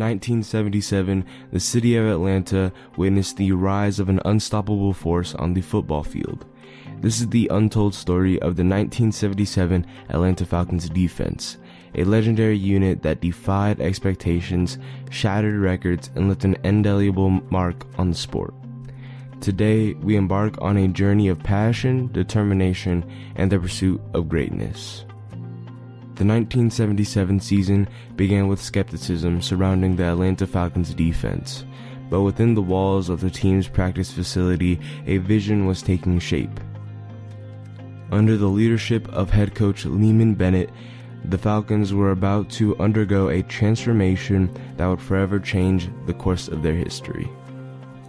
In 1977, the city of Atlanta witnessed the rise of an unstoppable force on the football field. This is the untold story of the 1977 Atlanta Falcons defense, a legendary unit that defied expectations, shattered records, and left an indelible mark on the sport. Today, we embark on a journey of passion, determination, and the pursuit of greatness. The 1977 season began with skepticism surrounding the Atlanta Falcons defense, but within the walls of the team's practice facility, a vision was taking shape. Under the leadership of head coach Leeman Bennett, the Falcons were about to undergo a transformation that would forever change the course of their history.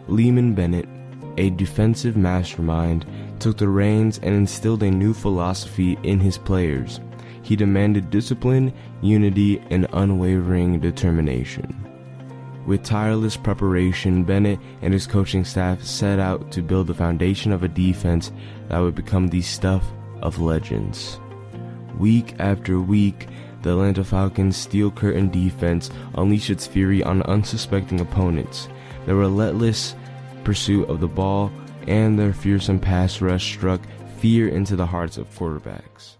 Leeman Bennett, a defensive mastermind, took the reins and instilled a new philosophy in his players he demanded discipline, unity, and unwavering determination. With tireless preparation, Bennett and his coaching staff set out to build the foundation of a defense that would become the stuff of legends. Week after week, the Atlanta Falcons' steel curtain defense unleashed its fury on unsuspecting opponents. Their relentless pursuit of the ball and their fearsome pass rush struck fear into the hearts of quarterbacks.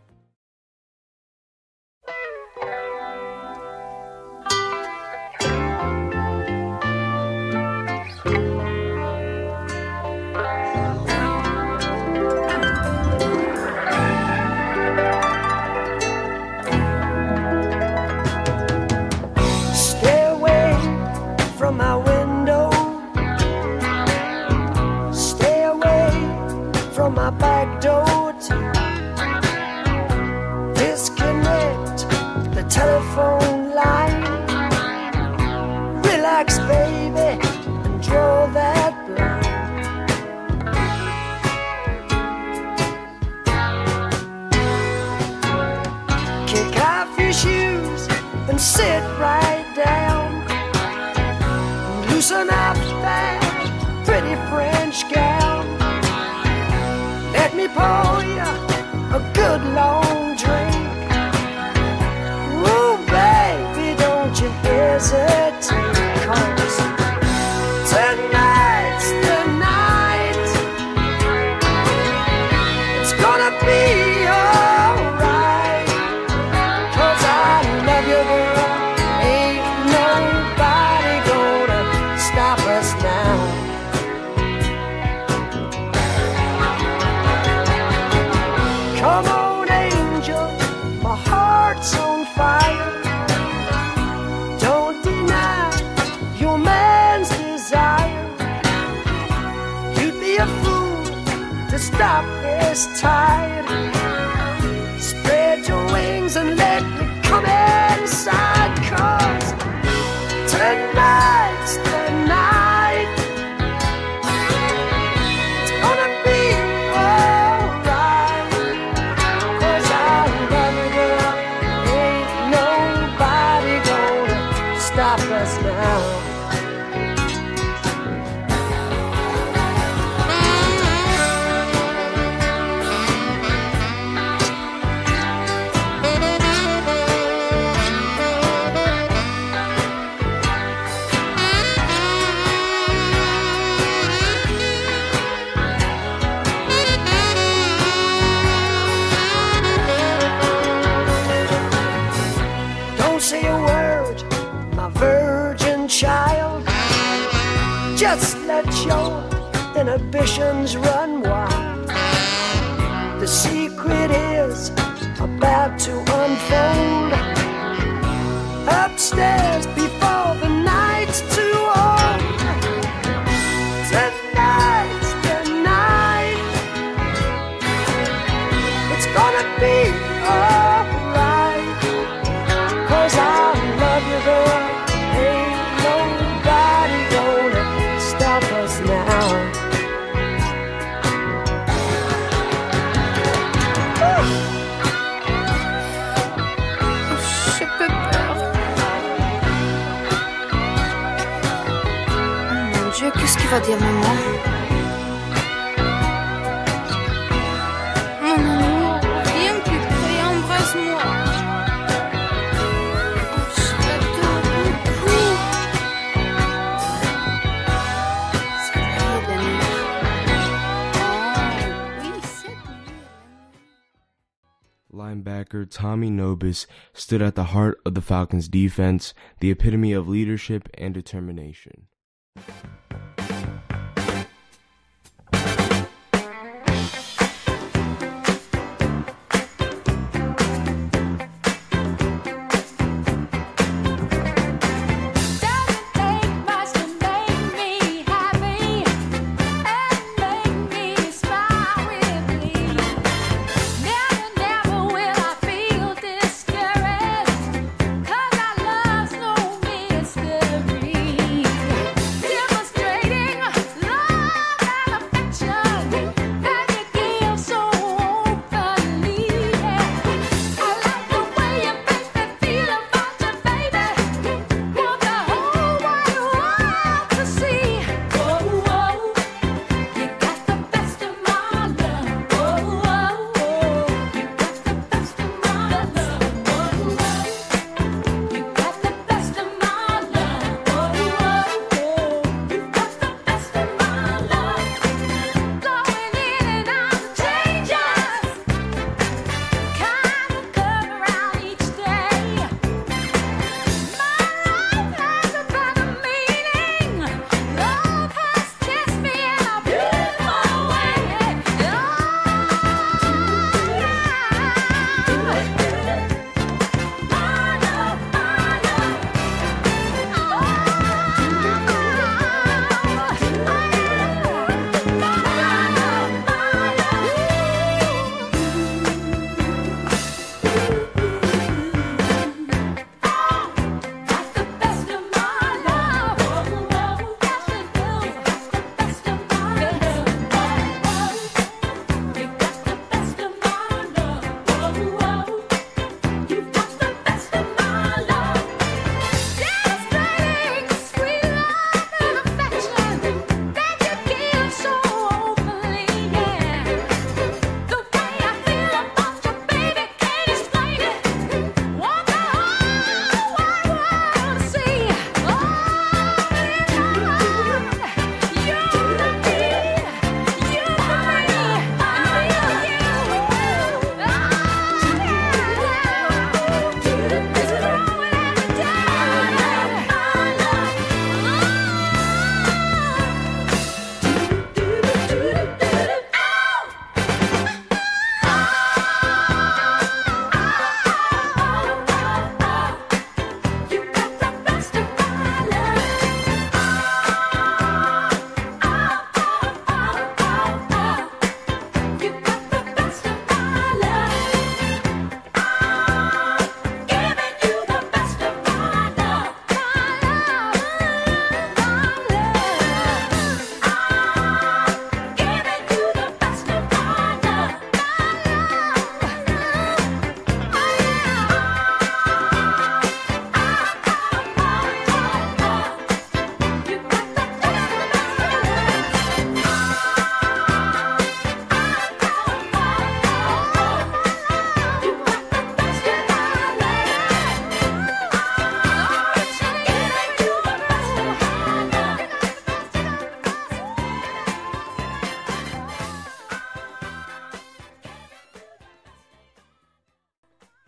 back door to disconnect the telephone line. Relax, baby, and draw that line. Kick off your shoes and sit right down. Loosen up fast. this tide. Spread your wings and let inhibitions run wild. The secret is about to unfold. Upstairs before the night's too dire. Mon Linebacker Tommy Nobis stood at the heart of the Falcons' defense, the epitome of leadership and determination.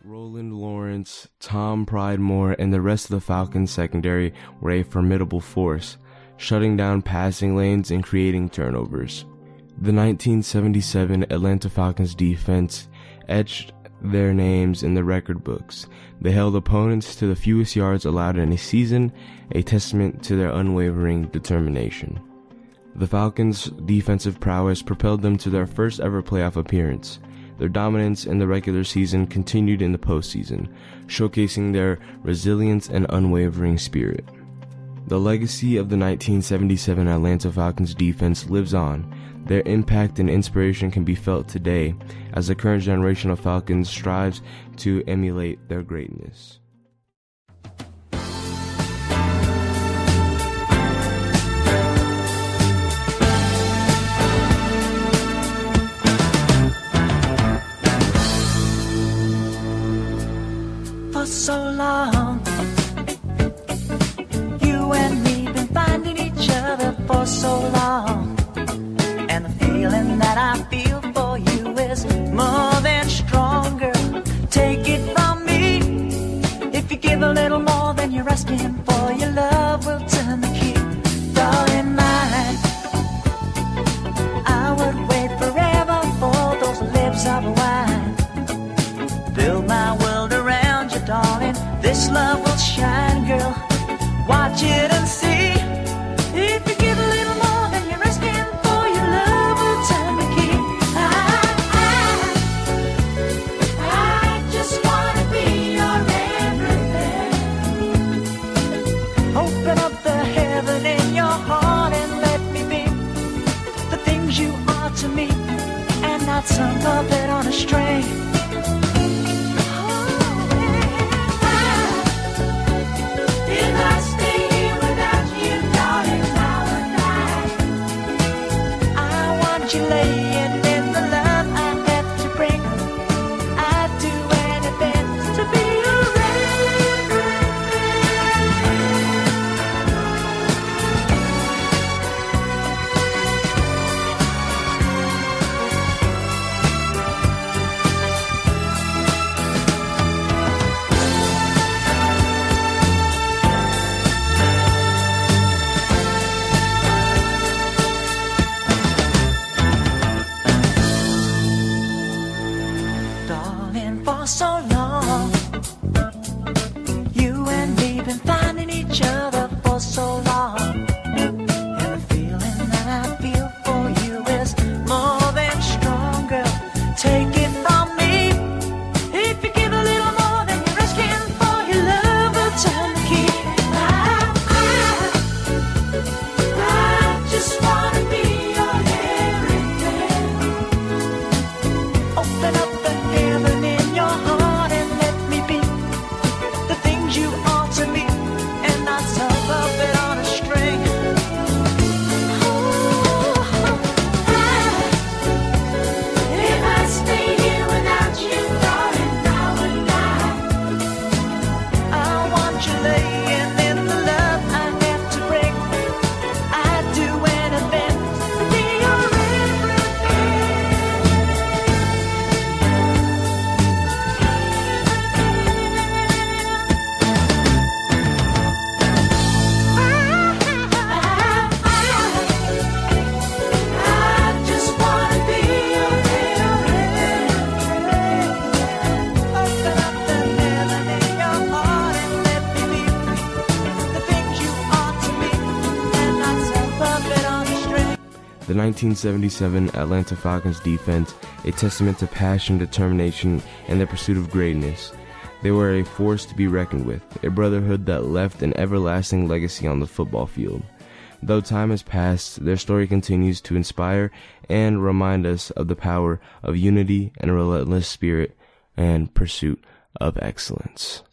Rolland Lawrence, Tom Pridemore, and the rest of the Falcons secondary were a formidable force, shutting down passing lanes and creating turnovers. The 1977 Atlanta Falcons defense etched their names in the record books. They held opponents to the fewest yards allowed in a season, a testament to their unwavering determination. The Falcons' defensive prowess propelled them to their first ever playoff appearance. Their dominance in the regular season continued in the postseason, showcasing their resilience and unwavering spirit. The legacy of the 1977 Atlanta Falcons defense lives on. Their impact and inspiration can be felt today as the current generation of Falcons strives to emulate their greatness. asking for. you later. 1977 Atlanta Falcons defense a testament to passion, determination, and the pursuit of greatness. They were a force to be reckoned with, a brotherhood that left an everlasting legacy on the football field. Though time has passed, their story continues to inspire and remind us of the power of unity and a relentless spirit and pursuit of excellence.